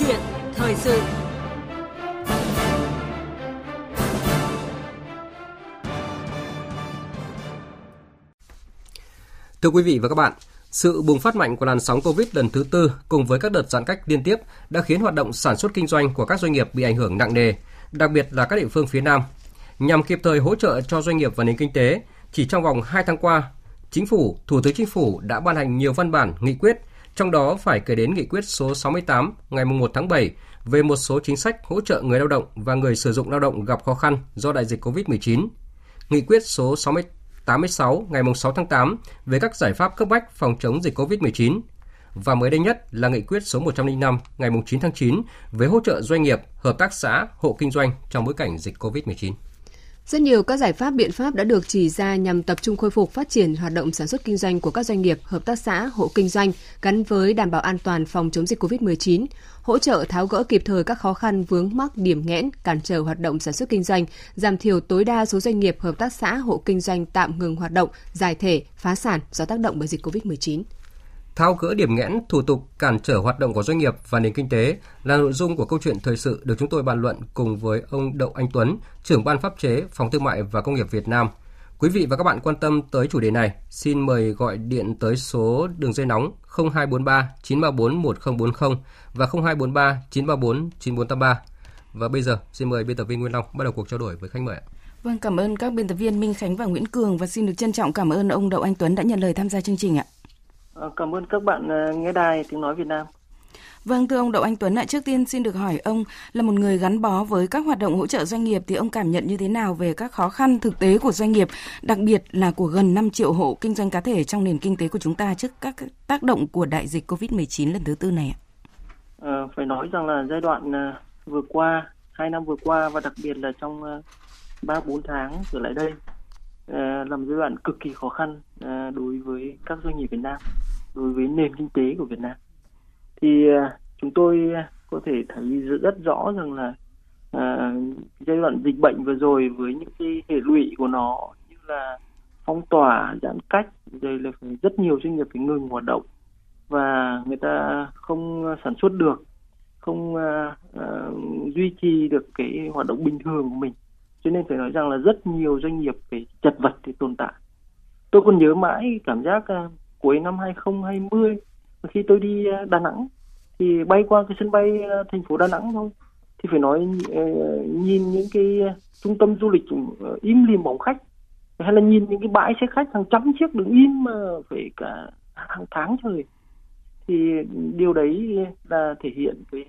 chuyện thời sự Thưa quý vị và các bạn, sự bùng phát mạnh của làn sóng Covid lần thứ tư cùng với các đợt giãn cách liên tiếp đã khiến hoạt động sản xuất kinh doanh của các doanh nghiệp bị ảnh hưởng nặng nề, đặc biệt là các địa phương phía Nam. Nhằm kịp thời hỗ trợ cho doanh nghiệp và nền kinh tế, chỉ trong vòng 2 tháng qua, Chính phủ, Thủ tướng Chính phủ đã ban hành nhiều văn bản, nghị quyết, trong đó phải kể đến nghị quyết số 68 ngày 1 tháng 7 về một số chính sách hỗ trợ người lao động và người sử dụng lao động gặp khó khăn do đại dịch COVID-19. Nghị quyết số 86 ngày 6 tháng 8 về các giải pháp cấp bách phòng chống dịch COVID-19 và mới đây nhất là nghị quyết số 105 ngày 9 tháng 9 về hỗ trợ doanh nghiệp, hợp tác xã, hộ kinh doanh trong bối cảnh dịch COVID-19. Rất nhiều các giải pháp biện pháp đã được chỉ ra nhằm tập trung khôi phục phát triển hoạt động sản xuất kinh doanh của các doanh nghiệp, hợp tác xã, hộ kinh doanh gắn với đảm bảo an toàn phòng chống dịch COVID-19, hỗ trợ tháo gỡ kịp thời các khó khăn vướng mắc điểm nghẽn, cản trở hoạt động sản xuất kinh doanh, giảm thiểu tối đa số doanh nghiệp, hợp tác xã, hộ kinh doanh tạm ngừng hoạt động, giải thể, phá sản do tác động bởi dịch COVID-19. Thao gỡ điểm nghẽn, thủ tục cản trở hoạt động của doanh nghiệp và nền kinh tế là nội dung của câu chuyện thời sự được chúng tôi bàn luận cùng với ông Đậu Anh Tuấn, trưởng ban pháp chế Phòng Thương mại và Công nghiệp Việt Nam. Quý vị và các bạn quan tâm tới chủ đề này, xin mời gọi điện tới số đường dây nóng 0243 934 1040 và 0243 934 9483. Và bây giờ, xin mời biên tập viên Nguyên Long bắt đầu cuộc trao đổi với khách mời ạ. Vâng, cảm ơn các biên tập viên Minh Khánh và Nguyễn Cường và xin được trân trọng cảm ơn ông Đậu Anh Tuấn đã nhận lời tham gia chương trình ạ. Ờ, cảm ơn các bạn ờ, nghe đài tiếng nói Việt Nam. Vâng, thưa ông Đậu Anh Tuấn ạ, trước tiên xin được hỏi ông là một người gắn bó với các hoạt động hỗ trợ doanh nghiệp thì ông cảm nhận như thế nào về các khó khăn thực tế của doanh nghiệp, đặc biệt là của gần 5 triệu hộ kinh doanh cá thể trong nền kinh tế của chúng ta trước các tác động của đại dịch COVID-19 lần thứ tư này ạ? À, phải nói rằng là giai đoạn vừa qua, hai năm vừa qua và đặc biệt là trong 3-4 tháng trở lại đây làm giai đoạn cực kỳ khó khăn đối với các doanh nghiệp Việt Nam đối với nền kinh tế của Việt Nam. Thì à, chúng tôi à, có thể thấy rất rõ rằng là à, giai đoạn dịch bệnh vừa rồi với những cái hệ lụy của nó như là phong tỏa giãn cách rồi là phải rất nhiều doanh nghiệp phải ngừng hoạt động và người ta không à, sản xuất được không à, à, duy trì được cái hoạt động bình thường của mình. Cho nên phải nói rằng là rất nhiều doanh nghiệp phải chật vật thì tồn tại. Tôi còn nhớ mãi cảm giác cuối năm 2020 khi tôi đi ờ, Đà Nẵng, thì bay qua cái sân bay ờ, thành phố Đà Nẵng thôi. Thì phải nói ờ, nhìn những cái trung tâm du lịch im lìm bóng khách, hay là nhìn những cái bãi xe khách hàng trăm chiếc đứng im mà phải cả hàng tháng trời. Thì điều đấy là thể hiện cái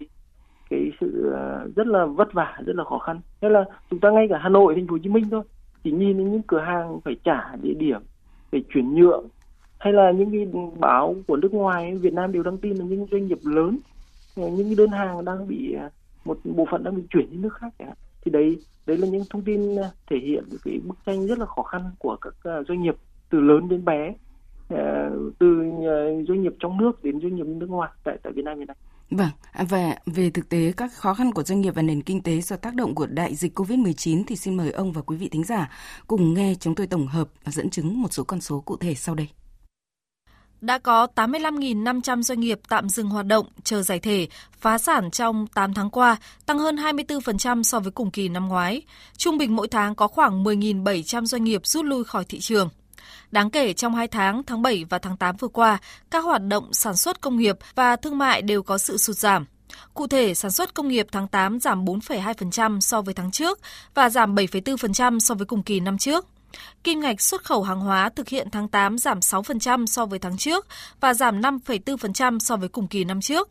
cái sự rất là vất vả, rất là khó khăn. Hay là chúng ta ngay cả Hà Nội, thành phố Hồ Chí Minh thôi chỉ nhìn những cửa hàng phải trả địa điểm, phải chuyển nhượng hay là những cái báo của nước ngoài Việt Nam đều đăng tin là những doanh nghiệp lớn ờ, những cái đơn hàng đang bị ờ, một bộ phận đang bị chuyển đến nước khác thì đấy đấy là những thông tin ờ, thể hiện cái bức tranh rất là khó khăn của các doanh nghiệp từ lớn đến bé từ doanh nghiệp trong nước đến doanh nghiệp nước ngoài tại tại Việt Nam hiện nay. Vâng, à, và về thực tế các khó khăn của doanh nghiệp và nền kinh tế do tác động của đại dịch COVID-19 thì xin mời ông và quý vị thính giả cùng nghe chúng tôi tổng hợp và dẫn chứng một số con số cụ thể sau đây đã có 85.500 doanh nghiệp tạm dừng hoạt động, chờ giải thể, phá sản trong 8 tháng qua, tăng hơn 24% so với cùng kỳ năm ngoái. Trung bình mỗi tháng có khoảng 10.700 doanh nghiệp rút lui khỏi thị trường. Đáng kể trong 2 tháng, tháng 7 và tháng 8 vừa qua, các hoạt động sản xuất công nghiệp và thương mại đều có sự sụt giảm. Cụ thể, sản xuất công nghiệp tháng 8 giảm 4,2% so với tháng trước và giảm 7,4% so với cùng kỳ năm trước. Kim ngạch xuất khẩu hàng hóa thực hiện tháng 8 giảm 6% so với tháng trước và giảm 5,4% so với cùng kỳ năm trước.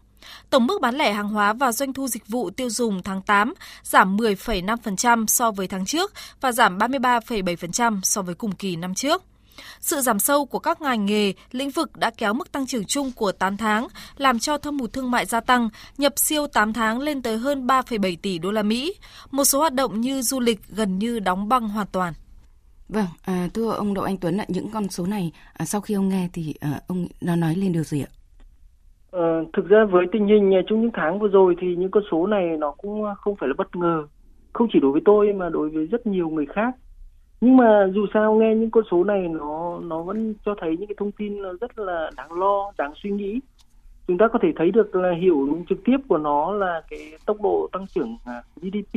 Tổng mức bán lẻ hàng hóa và doanh thu dịch vụ tiêu dùng tháng 8 giảm 10,5% so với tháng trước và giảm 33,7% so với cùng kỳ năm trước. Sự giảm sâu của các ngành nghề, lĩnh vực đã kéo mức tăng trưởng chung của 8 tháng, làm cho thâm hụt thương mại gia tăng, nhập siêu 8 tháng lên tới hơn 3,7 tỷ đô la Mỹ. Một số hoạt động như du lịch gần như đóng băng hoàn toàn. Vâng, à, thưa ông Đậu Anh Tuấn ạ, những con số này à, sau khi ông nghe thì à, ông nó nói lên điều gì ạ? À, thực ra với tình hình à, trong những tháng vừa rồi thì những con số này nó cũng à, không phải là bất ngờ, không chỉ đối với tôi mà đối với rất nhiều người khác. Nhưng mà dù sao nghe những con số này nó nó vẫn cho thấy những cái thông tin rất là đáng lo, đáng suy nghĩ. chúng ta có thể thấy được là hiểu trực tiếp của nó là cái tốc độ tăng trưởng à, GDP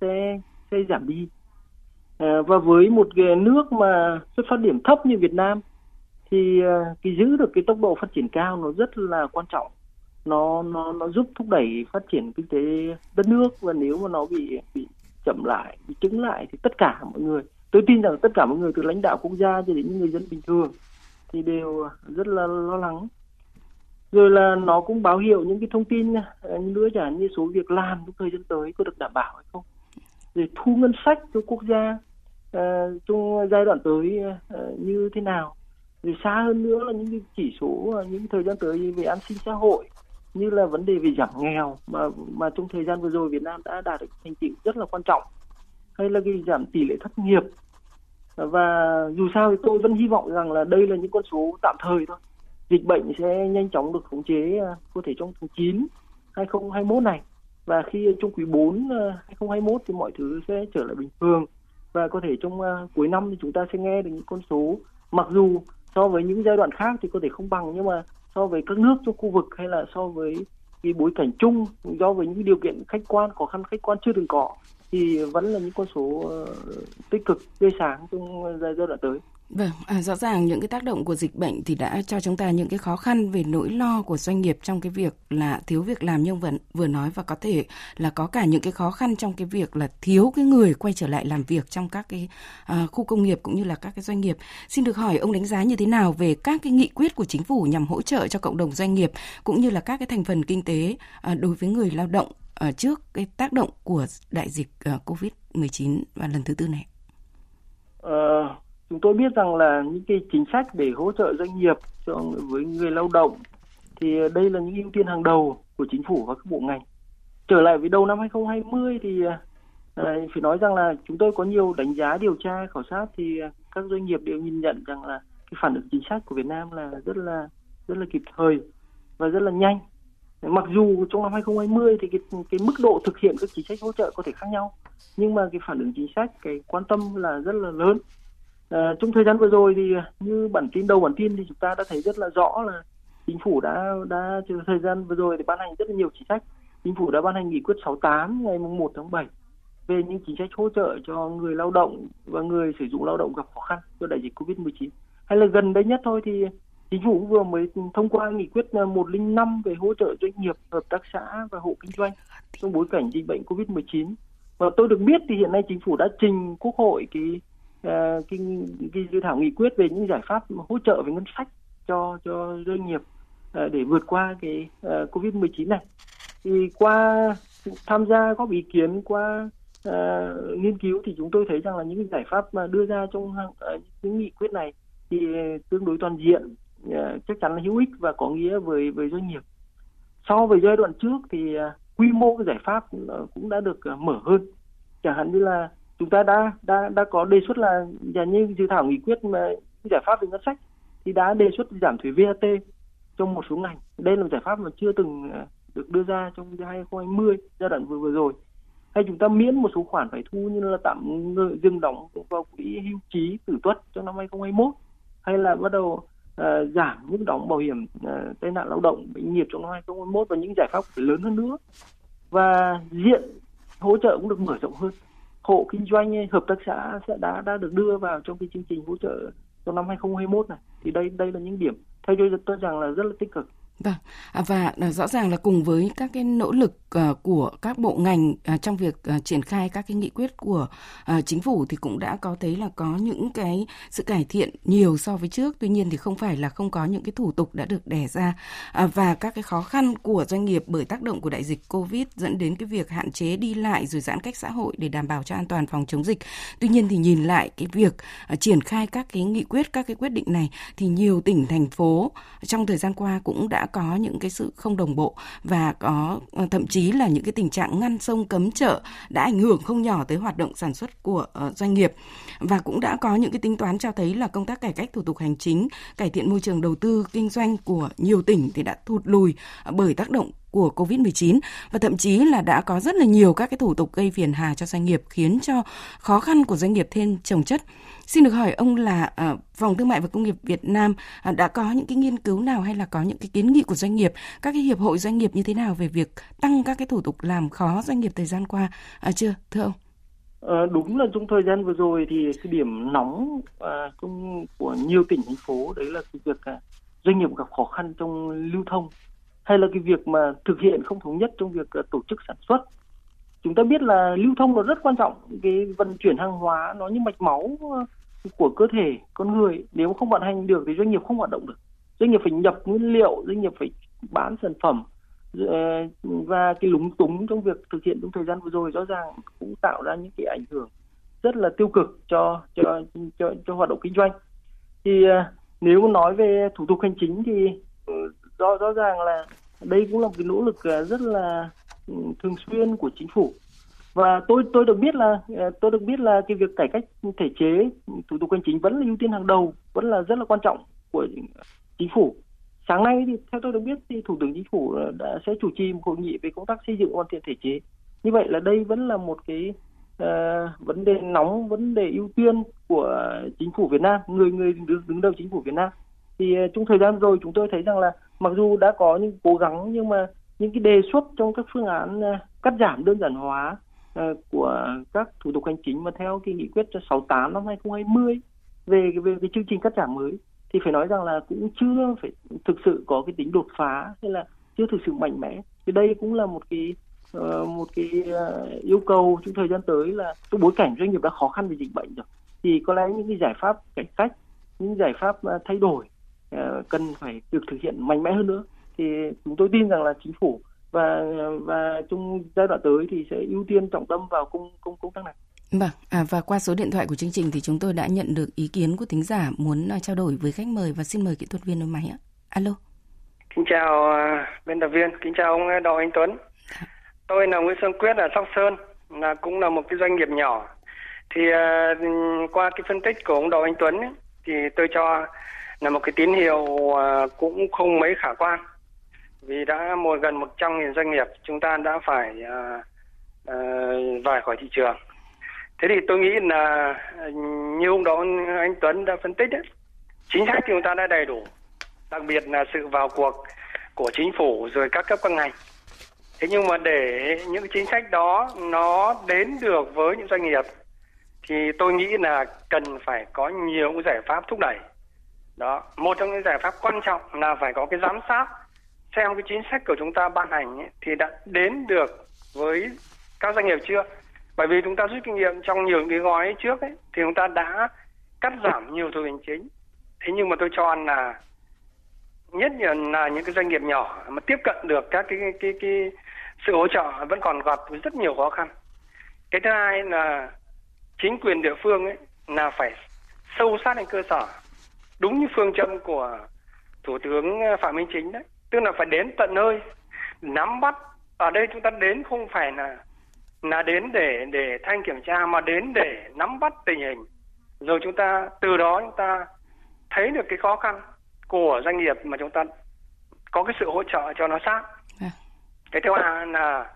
sẽ sẽ giảm đi Ờ, và với một cái nước mà xuất phát điểm thấp như Việt Nam, thì ờ, cái giữ được cái tốc độ phát triển cao nó rất là quan trọng. Nó nó nó giúp thúc đẩy phát triển kinh tế đất nước và nếu mà nó bị bị chậm lại, bị chứng lại thì tất cả mọi người, tôi tin rằng tất cả mọi người từ lãnh đạo quốc gia cho đến những người dân bình thường thì đều ờ, rất là lo lắng. Rồi là nó cũng báo hiệu những cái thông tin nữa chẳng như số việc làm trong thời gian tới có được đảm bảo hay không. Rồi thu ngân sách cho quốc gia Ờ, trong giai đoạn tới ờ, như thế nào? Rồi xa hơn nữa là những cái chỉ số ờ, những thời gian tới về an sinh xã hội, như là vấn đề về giảm nghèo mà mà trong thời gian vừa rồi Việt Nam đã đạt được thành tựu rất là quan trọng, hay là cái giảm tỷ lệ thất nghiệp. Và dù sao thì tôi vẫn hy vọng rằng là đây là những con số tạm thời thôi. Dịch bệnh sẽ nhanh chóng được khống chế có thể trong tháng 9 2021 này. Và khi trong quý 4 2021 thì mọi thứ sẽ trở lại bình thường và có thể trong uh, cuối năm thì chúng ta sẽ nghe được những con số mặc dù so với những giai đoạn khác thì có thể không bằng nhưng mà so với các nước trong khu vực hay là so với cái bối cảnh chung do với những điều kiện khách quan khó khăn khách quan chưa từng có thì vẫn là những con số uh, tích cực tươi sáng trong ờ, giai đoạn tới. Vâng, à, rõ ràng những cái tác động của dịch bệnh thì đã cho chúng ta những cái khó khăn về nỗi lo của doanh nghiệp trong cái việc là thiếu việc làm nhưng vẫn vừa nói và có thể là có cả những cái khó khăn trong cái việc là thiếu cái người quay trở lại làm việc trong các cái à, khu công nghiệp cũng như là các cái doanh nghiệp. Xin được hỏi ông đánh giá như thế nào về các cái nghị quyết của chính phủ nhằm hỗ trợ cho cộng đồng doanh nghiệp cũng như là các cái thành phần kinh tế à, đối với người lao động à, trước cái tác động của đại dịch à, Covid-19 và lần thứ tư này? Uh chúng tôi biết rằng là những cái chính sách để hỗ trợ doanh nghiệp cho với người lao động thì đây là những ưu tiên hàng đầu của chính phủ và các bộ ngành. Trở lại với đầu năm 2020 thì à, phải nói rằng là chúng tôi có nhiều đánh giá điều tra khảo sát thì các doanh nghiệp đều nhìn nhận rằng là cái phản ứng chính sách của Việt Nam là rất là rất là kịp thời và rất là nhanh. Mặc dù trong năm 2020 thì cái cái mức độ thực hiện các chính sách hỗ trợ có thể khác nhau, nhưng mà cái phản ứng chính sách cái quan tâm là rất là lớn À, trong thời gian vừa rồi thì ờ, như bản tin đầu bản tin thì chúng ta đã thấy rất là rõ là chính phủ đã đã trong thời gian vừa rồi thì ban hành rất là nhiều chính sách. Chính phủ đã ban hành nghị quyết 68 ngày 1 tháng 7 về những chính sách hỗ trợ cho người lao động và người sử dụng lao động gặp khó khăn do đại dịch Covid-19. Hay là gần đây nhất thôi thì chính phủ vừa mới thông qua nghị quyết ờ, 105 về hỗ trợ doanh nghiệp, hợp tác xã và hộ kinh doanh trong bối cảnh dịch bệnh Covid-19. Và tôi được biết thì hiện nay chính phủ đã trình Quốc hội cái Ờ, cái, cái dự thảo nghị quyết về những giải pháp hỗ trợ về ngân sách cho cho doanh nghiệp ờ, để vượt qua cái ờ, covid 19 này. Thì qua tham gia góp ý kiến qua uh, nghiên cứu thì chúng tôi thấy rằng là những cái giải pháp mà đưa ra trong uh, những nghị quyết này thì tương đối toàn diện uh, chắc chắn là hữu ích và có nghĩa với với doanh nghiệp. So với giai đoạn trước thì uh, quy mô cái giải pháp cũng đã được uh, mở hơn. Chẳng hạn như là chúng ta đã đã đã có đề xuất là nhà như dự thảo nghị quyết mà giải pháp về ngân sách thì đã đề xuất giảm thuế VAT trong một số ngành. Đây là một giải pháp mà chưa từng à, được đưa ra trong 2020 giai đoạn vừa vừa rồi. Hay chúng ta miễn một số khoản phải thu như là tạm dừng đóng vào quỹ hưu trí tử tuất trong năm 2021 hay là bắt đầu uh, giảm mức đóng bảo hiểm uh, tai nạn lao động bệnh nghiệp trong năm 2021 và những giải pháp phải lớn hơn nữa và diện hỗ trợ cũng được mở rộng hơn hộ kinh doanh hợp tác xã sẽ đã đã được đưa vào trong cái chương trình hỗ trợ trong năm 2021 này. Thì đây đây là những điểm. Theo tôi tôi rằng là rất là tích cực. Vâng, à, và à, rõ ràng là cùng với các cái nỗ lực ờ, của các bộ ngành à, trong việc triển khai các cái nghị quyết của ờ, chính phủ thì cũng đã có thấy là có những cái sự cải thiện nhiều so với trước. Tuy nhiên thì không phải là không có những cái thủ tục đã được đề ra và các cái khó khăn của doanh nghiệp bởi tác động của đại dịch Covid dẫn đến cái việc hạn chế đi lại rồi giãn cách xã hội để đảm bảo cho an toàn phòng chống dịch. Tuy nhiên thì nhìn lại cái việc triển khai các cái nghị quyết, các cái quyết định này thì nhiều tỉnh thành phố trong thời gian qua cũng đã có những cái sự không đồng bộ và có ờ, thậm chí là những cái tình trạng ngăn sông cấm chợ đã ảnh hưởng không nhỏ tới hoạt động sản xuất của ờ, doanh nghiệp. Và cũng đã có những cái tính toán cho thấy là công tác cải cách thủ tục hành chính, cải thiện môi trường đầu tư kinh doanh của nhiều tỉnh thì đã thụt lùi bởi tác động của COVID-19 và thậm chí là đã có rất là nhiều các cái thủ tục gây phiền hà cho doanh nghiệp khiến cho khó khăn của doanh nghiệp thêm trồng chất. Xin được hỏi ông là uh, Phòng Thương mại và Công nghiệp Việt Nam uh, đã có những cái nghiên cứu nào hay là có những cái kiến nghị của doanh nghiệp, các cái hiệp hội doanh nghiệp như thế nào về việc tăng các cái thủ tục làm khó doanh nghiệp thời gian qua uh, chưa, thưa ông? À, đúng là trong thời gian vừa rồi thì cái điểm nóng à, của nhiều tỉnh thành phố đấy là cái việc à, doanh nghiệp gặp khó khăn trong lưu thông hay là cái việc mà thực hiện không thống nhất trong việc ờ, tổ chức sản xuất? Chúng ta biết là lưu thông nó rất quan trọng cái vận chuyển hàng hóa nó như mạch máu ờ, của cơ thể con người. Nếu không vận hành được thì doanh nghiệp không hoạt động được. Doanh nghiệp phải nhập nguyên liệu doanh nghiệp phải bán sản phẩm ờ, và cái lúng túng trong việc thực hiện trong thời gian vừa rồi rõ ràng cũng tạo ra những cái ảnh hưởng rất là tiêu cực cho cho cho, cho hoạt động kinh doanh. Thì nếu nói về thủ tục hành chính thì rõ rõ ràng là đây cũng là một cái nỗ lực ờ, rất là ừ, thường xuyên của chính phủ. Và tôi tôi được biết là ờ, tôi được biết là cái việc cải cách thể chế ừ, thủ tục hành chính vẫn là ưu tiên hàng đầu vẫn là rất là quan trọng của chính phủ. Sáng nay thì theo tôi được biết thì thủ tướng chính phủ ờ, đã sẽ chủ trì một hội nghị về công tác xây dựng hoàn thiện thể chế. Như vậy là đây vẫn là một cái uh, vấn đề nóng vấn đề ưu tiên của chính phủ Việt Nam người người đứng, đứng đầu chính phủ Việt Nam. Thì uh, trong thời gian rồi chúng tôi thấy rằng là mặc dù đã có những cố gắng, nhưng mà những cái đề xuất trong các phương án à, cắt giảm đơn giản hóa à, của các thủ tục hành chính mà theo cái nghị quyết 68 năm 2020 về về cái chương trình cắt giảm mới, thì phải nói rằng là cũng chưa phải thực sự có cái tính đột phá hay là chưa thực sự mạnh mẽ. Thì đây cũng là một cái ờ, một cái ờ, yêu cầu trong thời gian tới là trong bối cảnh doanh nghiệp đã khó khăn vì dịch bệnh rồi, thì có lẽ những cái giải pháp cải cách, những giải pháp à, thay đổi cần phải được thực hiện mạnh mẽ hơn nữa thì chúng tôi tin rằng là chính phủ và và trong giai đoạn tới thì sẽ ưu tiên trọng tâm vào công công công tác này Vâng, à, và qua số điện thoại của chương trình thì chúng tôi đã nhận được ý kiến của thính giả muốn uh, trao đổi với khách mời và xin mời kỹ thuật viên nối máy ạ. Alo. Kính chào uh, biên tập viên, kính chào ông Đào Anh Tuấn. Tôi là Nguyễn Xuân Quyết ở Sóc Sơn, là cũng là một cái doanh nghiệp nhỏ. Thì uh, qua cái phân tích của ông Đào Anh Tuấn ấy, thì tôi cho là một cái tín hiệu à, cũng không mấy khả quan. Vì đã một gần 100.000 doanh nghiệp chúng ta đã phải uh, uh, vải khỏi thị trường. Thế thì tôi nghĩ là à, như hôm đó anh Tuấn đã phân tích đấy chính sách thì chúng ta đã đầy đủ đặc biệt là sự vào cuộc của chính phủ rồi các cấp các ngành. Thế nhưng mà để những chính sách đó nó đến được với những doanh nghiệp thì tôi nghĩ là cần phải có nhiều giải pháp thúc đẩy đó một trong những giải pháp quan trọng là phải có cái giám sát. Xem cái chính sách của chúng ta ban hành ấy, thì đã đến được với các doanh nghiệp chưa? Bởi vì chúng ta rút kinh nghiệm trong nhiều cái gói trước ấy thì chúng ta đã cắt giảm nhiều thủ hành chính. Thế nhưng mà tôi cho là nhất là những cái doanh nghiệp nhỏ mà tiếp cận được các cái cái cái, cái sự hỗ trợ vẫn còn gặp rất nhiều khó khăn. Cái thứ hai là chính quyền địa phương ấy là phải sâu sát đến cơ sở đúng như phương châm của thủ tướng phạm minh chính đấy. Tức là phải đến tận nơi nắm bắt. Ở đây chúng ta đến không phải là là đến để để thanh kiểm tra mà đến để nắm bắt tình hình. Rồi chúng ta từ đó chúng ta thấy được cái khó khăn của doanh nghiệp mà chúng ta có cái sự hỗ trợ cho nó sát. À. cái thứ hai là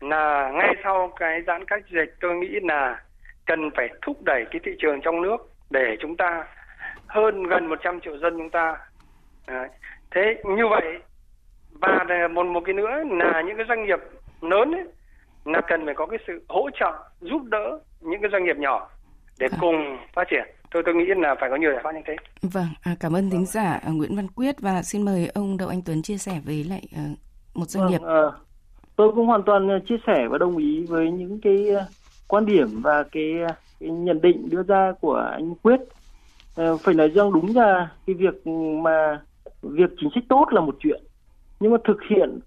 là ngay sau cái giãn cách dịch tôi nghĩ là cần phải thúc đẩy cái thị trường trong nước để chúng ta hơn gần 100 triệu dân chúng ta. Đấy. thế như vậy và một một cái nữa là những cái doanh nghiệp lớn ấy, là cần phải có cái sự hỗ trợ giúp đỡ những cái doanh nghiệp nhỏ để à. cùng phát triển. Tôi tôi nghĩ là phải có nhiều giải pháp như thế. Vâng à, cảm ơn thính giả uh, Nguyễn Văn Quyết. Và xin mời ông Đậu Anh Tuấn chia sẻ với lại uh, một doanh vâng, nghiệp. uh, tôi cũng hoàn toàn chia sẻ và đồng ý với những cái quan điểm và cái, cái nhận định đưa ra của anh Quyết Ờ, phải nói rằng đúng là cái việc mà việc chính sách tốt là một chuyện, nhưng mà thực hiện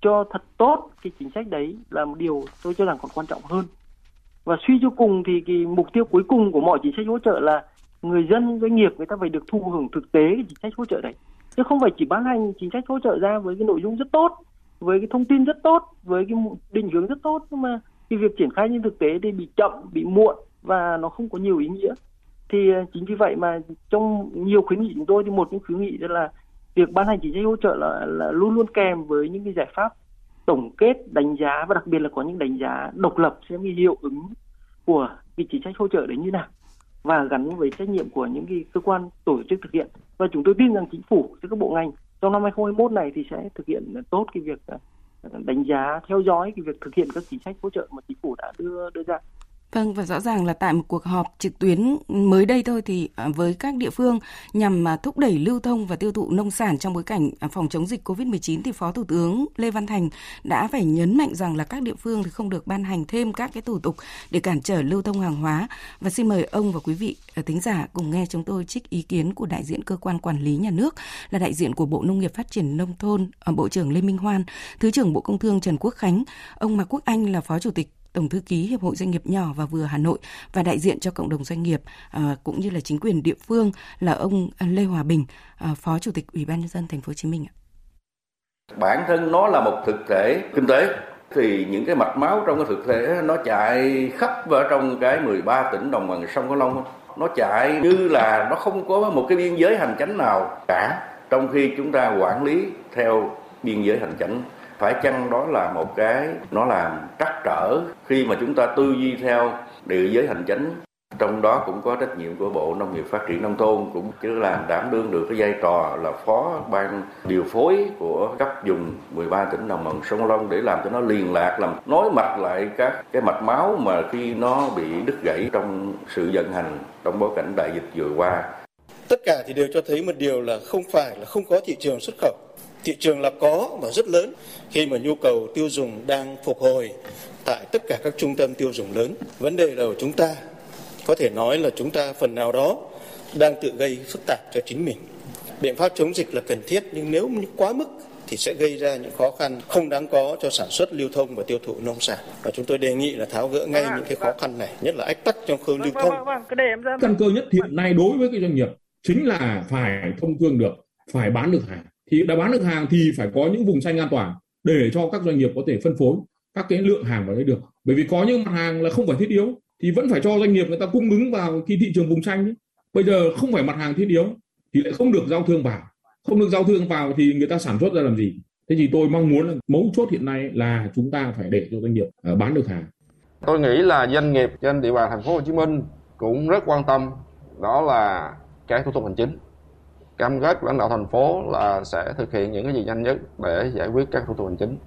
cho thật tốt cái chính sách đấy là một điều tôi cho rằng còn quan trọng hơn. Và suy cho cùng thì cái mục tiêu cuối cùng của mọi chính sách hỗ trợ là người dân, doanh nghiệp người ta phải được thụ hưởng thực tế cái chính sách hỗ trợ đấy chứ không phải chỉ ban hành chính sách hỗ trợ ra với cái nội dung rất tốt, với cái thông tin rất tốt, với cái định hướng rất tốt. Nhưng mà cái việc triển khai trên thực tế thì bị chậm, bị muộn và nó không có nhiều ý nghĩa thì ờ, chính vì vậy mà trong nhiều khuyến nghị chúng tôi thì một những khuyến nghị đó là việc ban hành chính sách hỗ trợ là, là luôn luôn kèm với những cái giải pháp tổng kết đánh giá và đặc biệt là có những đánh giá độc lập xem cái hiệu ứng của cái chính sách hỗ trợ đấy như nào và gắn với trách nhiệm của những cái cơ quan tổ chức thực hiện. Và chúng tôi tin rằng chính phủ các bộ ngành trong năm 2021 này thì sẽ thực hiện tốt cái việc ờ, đánh giá theo dõi cái việc thực hiện các chính sách hỗ trợ mà chính phủ đã đưa đưa ra. Vâng và rõ ràng là tại một cuộc họp trực tuyến mới đây thôi thì à, với các địa phương nhằm mà thúc đẩy lưu thông và tiêu thụ nông sản trong bối cảnh à, phòng chống dịch Covid-19 thì Phó Thủ tướng Lê Văn Thành đã phải nhấn mạnh rằng là các địa phương thì không được ban hành thêm các cái thủ tục để cản trở lưu thông hàng hóa. Và xin mời ông và quý vị à, thính giả cùng nghe chúng tôi trích ý kiến của đại diện cơ quan quản lý nhà nước là đại diện của Bộ Nông nghiệp Phát triển nông thôn Bộ trưởng Lê Minh Hoan, Thứ trưởng Bộ Công Thương Trần Quốc Khánh, ông Mạc Quốc Anh là Phó Chủ tịch Tổng thư ký Hiệp hội Doanh nghiệp nhỏ và vừa Hà Nội và đại diện cho cộng đồng doanh nghiệp à, cũng như là chính quyền địa phương là ông ờ, Lê Hòa Bình, à, Phó Chủ tịch Ủy ban nhân dân thành phố Hồ Chí Minh ạ. Bản thân nó là một thực thể kinh tế thì những cái mạch máu trong cái thực thể nó chạy khắp vào trong cái 13 tỉnh đồng bằng sông Cửu Long nó chạy như là nó không có một cái biên giới hành chánh nào cả trong khi chúng ta quản lý theo biên giới hành chánh phải chăng đó là một cái, nó làm trắc trở khi mà chúng ta tư duy theo địa giới hành chính trong đó cũng có trách nhiệm của Bộ Nông nghiệp Phát triển Nông thôn cũng chứ làm đảm đương được cái vai trò là phó ban điều phối của cấp dùng 13 tỉnh đồng bằng sông Long để làm cho nó liên lạc, làm nối mạch lại các cái mạch máu mà khi nó bị đứt gãy trong sự vận hành, trong bối cảnh đại dịch vừa qua. Tất cả thì đều cho thấy một điều là không phải là không có thị trường xuất khẩu thị trường là có và rất lớn khi mà nhu cầu tiêu dùng đang phục hồi tại tất cả các trung tâm tiêu dùng lớn. Vấn đề là của chúng ta có thể nói là chúng ta phần nào đó đang tự gây phức tạp cho chính mình. Biện pháp chống dịch là cần thiết nhưng nếu quá mức thì sẽ gây ra những khó khăn không đáng có cho sản xuất, lưu thông và tiêu thụ nông sản. Và chúng tôi đề nghị là tháo gỡ ngay những cái khó khăn này, nhất là ách tắc trong khâu lưu thông. Căn cơ nhất hiện nay đối với cái doanh nghiệp chính là phải thông thương được, phải bán được hàng thì đã bán được hàng thì phải có những vùng xanh an toàn để cho các doanh nghiệp có thể phân phối các cái lượng hàng vào đấy được. Bởi vì có những mặt hàng là không phải thiết yếu thì vẫn phải cho doanh nghiệp người ta cung ứng vào khi thị trường vùng xanh ấy. bây giờ không phải mặt hàng thiết yếu thì lại không được giao thương vào. Không được giao thương vào thì người ta sản xuất ra làm gì? Thế thì tôi mong muốn là mấu chốt hiện nay là chúng ta phải để cho doanh nghiệp ờ, bán được hàng. Tôi nghĩ là doanh nghiệp trên địa bàn thành phố Hồ Chí Minh cũng rất quan tâm, đó là cái thủ tục hành chính cam kết của lãnh đạo thành phố là sẽ thực hiện những cái gì nhanh nhất để giải quyết các thủ tục hành chính.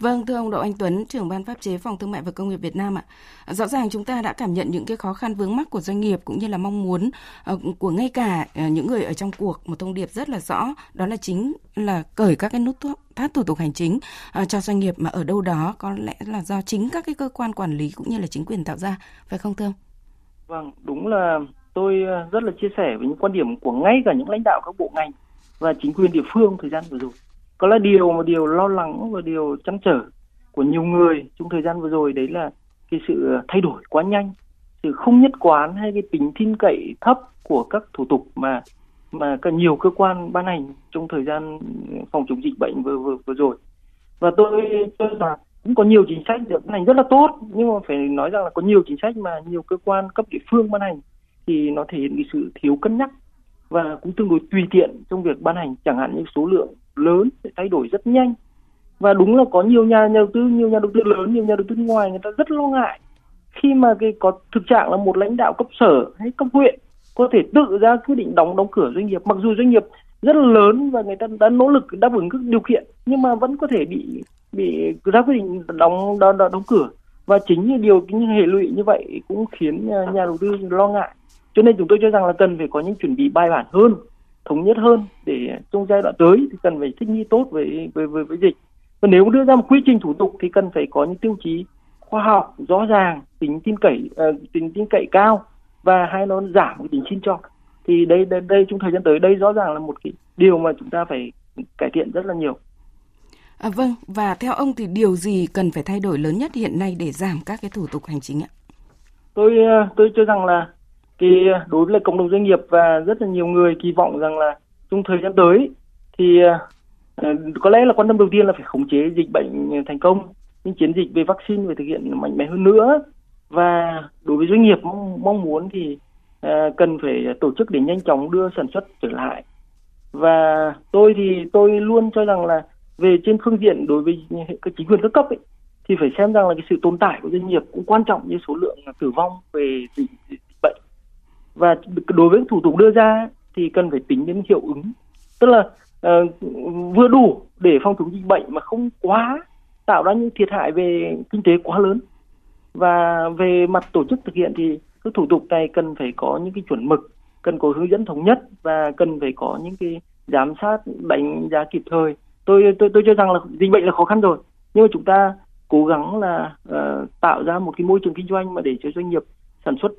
Vâng, thưa ông Đỗ Anh Tuấn, trưởng ban pháp chế Phòng Thương mại và Công nghiệp Việt Nam ạ. Rõ ràng chúng ta đã cảm nhận những cái khó khăn vướng mắc của doanh nghiệp cũng như là mong muốn uh, của ngay cả uh, những người ở trong cuộc một thông điệp rất là rõ, đó là chính là cởi các cái nút thắt thủ tục hành chính uh, cho doanh nghiệp mà ở đâu đó có lẽ là do chính các cái cơ quan quản lý cũng như là chính quyền tạo ra, phải không thưa ông? Vâng, đúng là tôi ờ, rất là chia sẻ với những quan điểm của ngay cả những lãnh đạo các bộ ngành và chính quyền địa phương thời gian vừa rồi. Có là điều mà điều lo lắng và điều chăn trở của nhiều người trong thời gian vừa rồi đấy là cái sự ờ, thay đổi quá nhanh, sự không nhất quán hay cái tính tin cậy thấp của các thủ tục mà mà cả nhiều cơ quan ban hành trong thời gian ờ, phòng chống dịch bệnh vừa vừa vừa rồi. Và tôi cho rằng cũng có nhiều chính sách được ban hành rất là tốt nhưng mà phải nói rằng là có nhiều chính sách mà nhiều cơ quan cấp địa phương ban hành thì nó thể hiện cái sự thiếu cân nhắc và cũng tương đối tùy tiện trong việc ban hành. Chẳng hạn như số lượng lớn sẽ thay đổi rất nhanh. Và đúng là có nhiều nhà đầu tư nhiều nhà đầu tư lớn nhiều nhà đầu tư ngoài người ta rất lo ngại khi mà cái có thực trạng là một lãnh đạo cấp sở hay cấp huyện có thể tự ra quyết định đóng đóng cửa doanh nghiệp. Mặc dù doanh nghiệp rất là lớn và người ta đã nỗ lực đáp ứng các điều kiện nhưng mà vẫn có thể bị bị ra quyết định đóng đóng, đóng cửa. Và chính như điều những hệ lụy như vậy cũng khiến à, nhà đầu tư lo ngại cho nên chúng tôi cho rằng là cần phải có những chuẩn bị bài bản hơn thống nhất hơn để trong giai đoạn tới thì cần phải thích nghi tốt với với với, với dịch. Và nếu đưa ra một quy trình thủ tục thì cần phải có những tiêu chí khoa học rõ ràng tính tin cậy uh, tính tin cậy cao và hai nó giảm cái tính xin cho. Thì đây đây đây trong thời gian tới đây rõ ràng là một cái điều mà chúng ta phải cải thiện rất là nhiều. À, vâng, và theo ông thì điều gì cần phải thay đổi lớn nhất hiện nay để giảm các cái thủ tục hành chính ạ? Tôi ờ, tôi cho rằng là cái ờ, đối với cộng đồng doanh nghiệp và rất là nhiều người kỳ vọng rằng là trong thời gian tới thì ờ, ờ, có lẽ là quan tâm đầu tiên là phải khống chế dịch bệnh thành công những chiến dịch về vaccine phải thực hiện mạnh mẽ hơn nữa. Và đối với doanh nghiệp mong, mong muốn thì cần phải tổ chức để nhanh chóng đưa sản xuất trở lại. Và tôi thì tôi luôn cho rằng là về trên phương diện đối với các chính quyền các cấp ấy, thì phải xem rằng là cái sự tồn tại của doanh nghiệp cũng quan trọng như số lượng tử vong về dịch, và đối với thủ tục đưa ra thì cần phải tính đến hiệu ứng. Tức là uh, vừa đủ để phòng chống dịch bệnh mà không quá tạo ra những thiệt hại về kinh tế quá lớn. Và về mặt tổ chức thực hiện thì các thủ tục này cần phải có những cái chuẩn mực cần có hướng dẫn thống nhất và cần phải có những cái giám sát đánh giá kịp thời. Tôi tôi tôi cho rằng là dịch bệnh là khó khăn rồi nhưng mà chúng ta cố gắng là uh, tạo ra một cái môi trường kinh doanh mà để cho doanh nghiệp sản xuất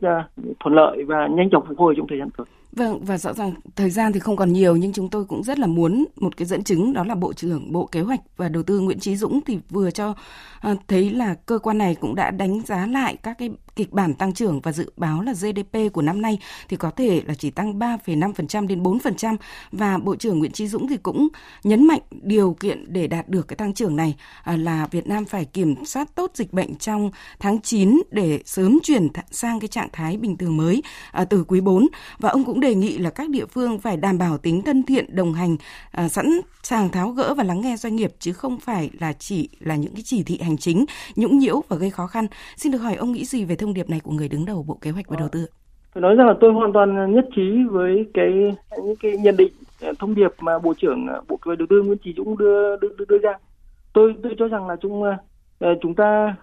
thuận lợi và nhanh chóng phục hồi trong thời gian tới. Vâng và rõ ràng thời gian thì không còn nhiều nhưng chúng tôi cũng rất là muốn một cái dẫn chứng đó là Bộ trưởng Bộ Kế hoạch và Đầu tư Nguyễn trí Dũng thì vừa cho à, thấy là cơ quan này cũng đã đánh giá lại các cái kịch bản tăng trưởng và dự báo là GDP của năm nay thì có thể là chỉ tăng 3,5% đến 4% và Bộ trưởng Nguyễn trí Dũng thì cũng nhấn mạnh điều kiện để đạt được cái tăng trưởng này à, là Việt Nam phải kiểm soát tốt dịch bệnh trong tháng 9 để sớm chuyển sang cái trạng thái bình thường mới à, từ quý 4 và ông cũng đề đề nghị là các địa phương phải đảm bảo tính thân thiện đồng hành à, sẵn sàng tháo gỡ và lắng nghe doanh nghiệp chứ không phải là chỉ là những cái chỉ thị hành chính nhũng nhiễu và gây khó khăn. Xin được hỏi ông nghĩ gì về thông điệp này của người đứng đầu Bộ Kế hoạch và Đầu tư? Tôi nói rằng là tôi hoàn toàn nhất trí với cái những cái nhận định thông điệp mà Bộ trưởng à, Bộ Kế hoạch Đầu tư Nguyễn Chí Dũng đưa đưa, đưa, đưa ra. Tôi tôi cho rằng là chúng à, à, chúng ta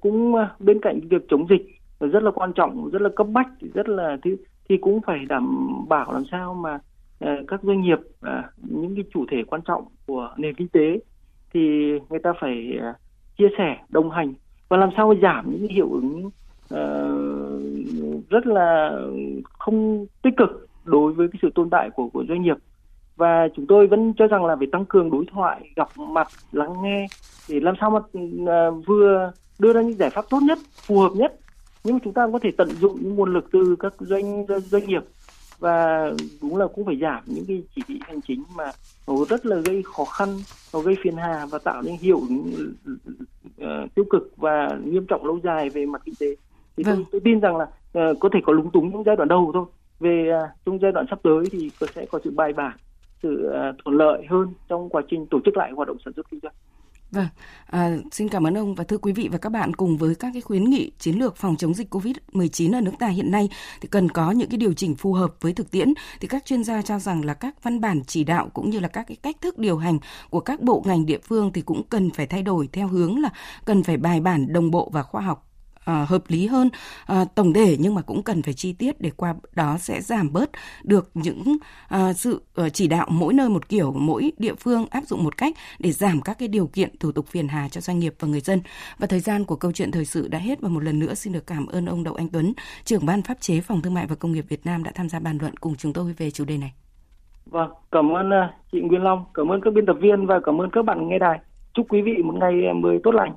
cũng bên cạnh việc chống dịch rất là quan trọng, rất là cấp bách, rất là thứ thì cũng phải đảm bảo làm sao mà ờ, các doanh nghiệp ờ, những cái chủ thể quan trọng của nền kinh tế thì người ta phải ờ, chia sẻ, đồng hành và làm sao giảm những hiệu ứng rất là không tích cực đối với cái sự tồn tại của của doanh nghiệp. Và chúng tôi vẫn cho rằng là phải tăng cường đối thoại, gặp mặt, lắng nghe để làm sao mà vừa đưa ra những giải pháp tốt nhất, phù hợp nhất nhưng mà chúng ta có thể tận dụng những nguồn lực từ các doanh doanh nghiệp và đúng là cũng phải giảm những cái chỉ thị hành chính mà nó rất là gây khó khăn nó gây phiền hà và tạo nên hiệu ứng uh, tiêu cực và nghiêm trọng lâu dài về mặt kinh tế. Thì vâng. tôi, tôi tin rằng là uh, có thể có lúng túng những giai đoạn đầu thôi. Về uh, trong giai đoạn sắp tới thì sẽ có sự bài bản sự uh, thuận lợi hơn trong quá trình tổ chức lại hoạt động sản xuất kinh doanh Vâng, à, xin cảm ơn ông và thưa quý vị và các bạn cùng với các cái khuyến nghị chiến lược phòng chống dịch Covid-19 ở nước ta hiện nay thì cần có những cái điều chỉnh phù hợp với thực tiễn thì các chuyên gia cho rằng là các văn bản chỉ đạo cũng như là các cái cách thức điều hành của các bộ ngành địa phương thì cũng cần phải thay đổi theo hướng là cần phải bài bản đồng bộ và khoa học uh, hợp lý hơn uh, tổng thể nhưng mà cũng cần phải chi tiết để qua đó sẽ giảm bớt được những uh, sự uh, chỉ đạo mỗi nơi một kiểu mỗi địa phương áp dụng một cách để giảm các cái điều kiện thủ tục phiền hà cho doanh nghiệp và người dân và thời gian của câu chuyện thời sự đã hết và một lần nữa xin được cảm ơn ông Đậu Anh Tuấn trưởng ban pháp chế phòng thương mại và công nghiệp Việt Nam đã tham gia bàn luận cùng chúng tôi về chủ đề này. Vâng, cảm ơn chị Nguyên Long, cảm ơn các biên tập viên và cảm ơn các bạn nghe đài. Chúc quý vị một ngày mới tốt lành.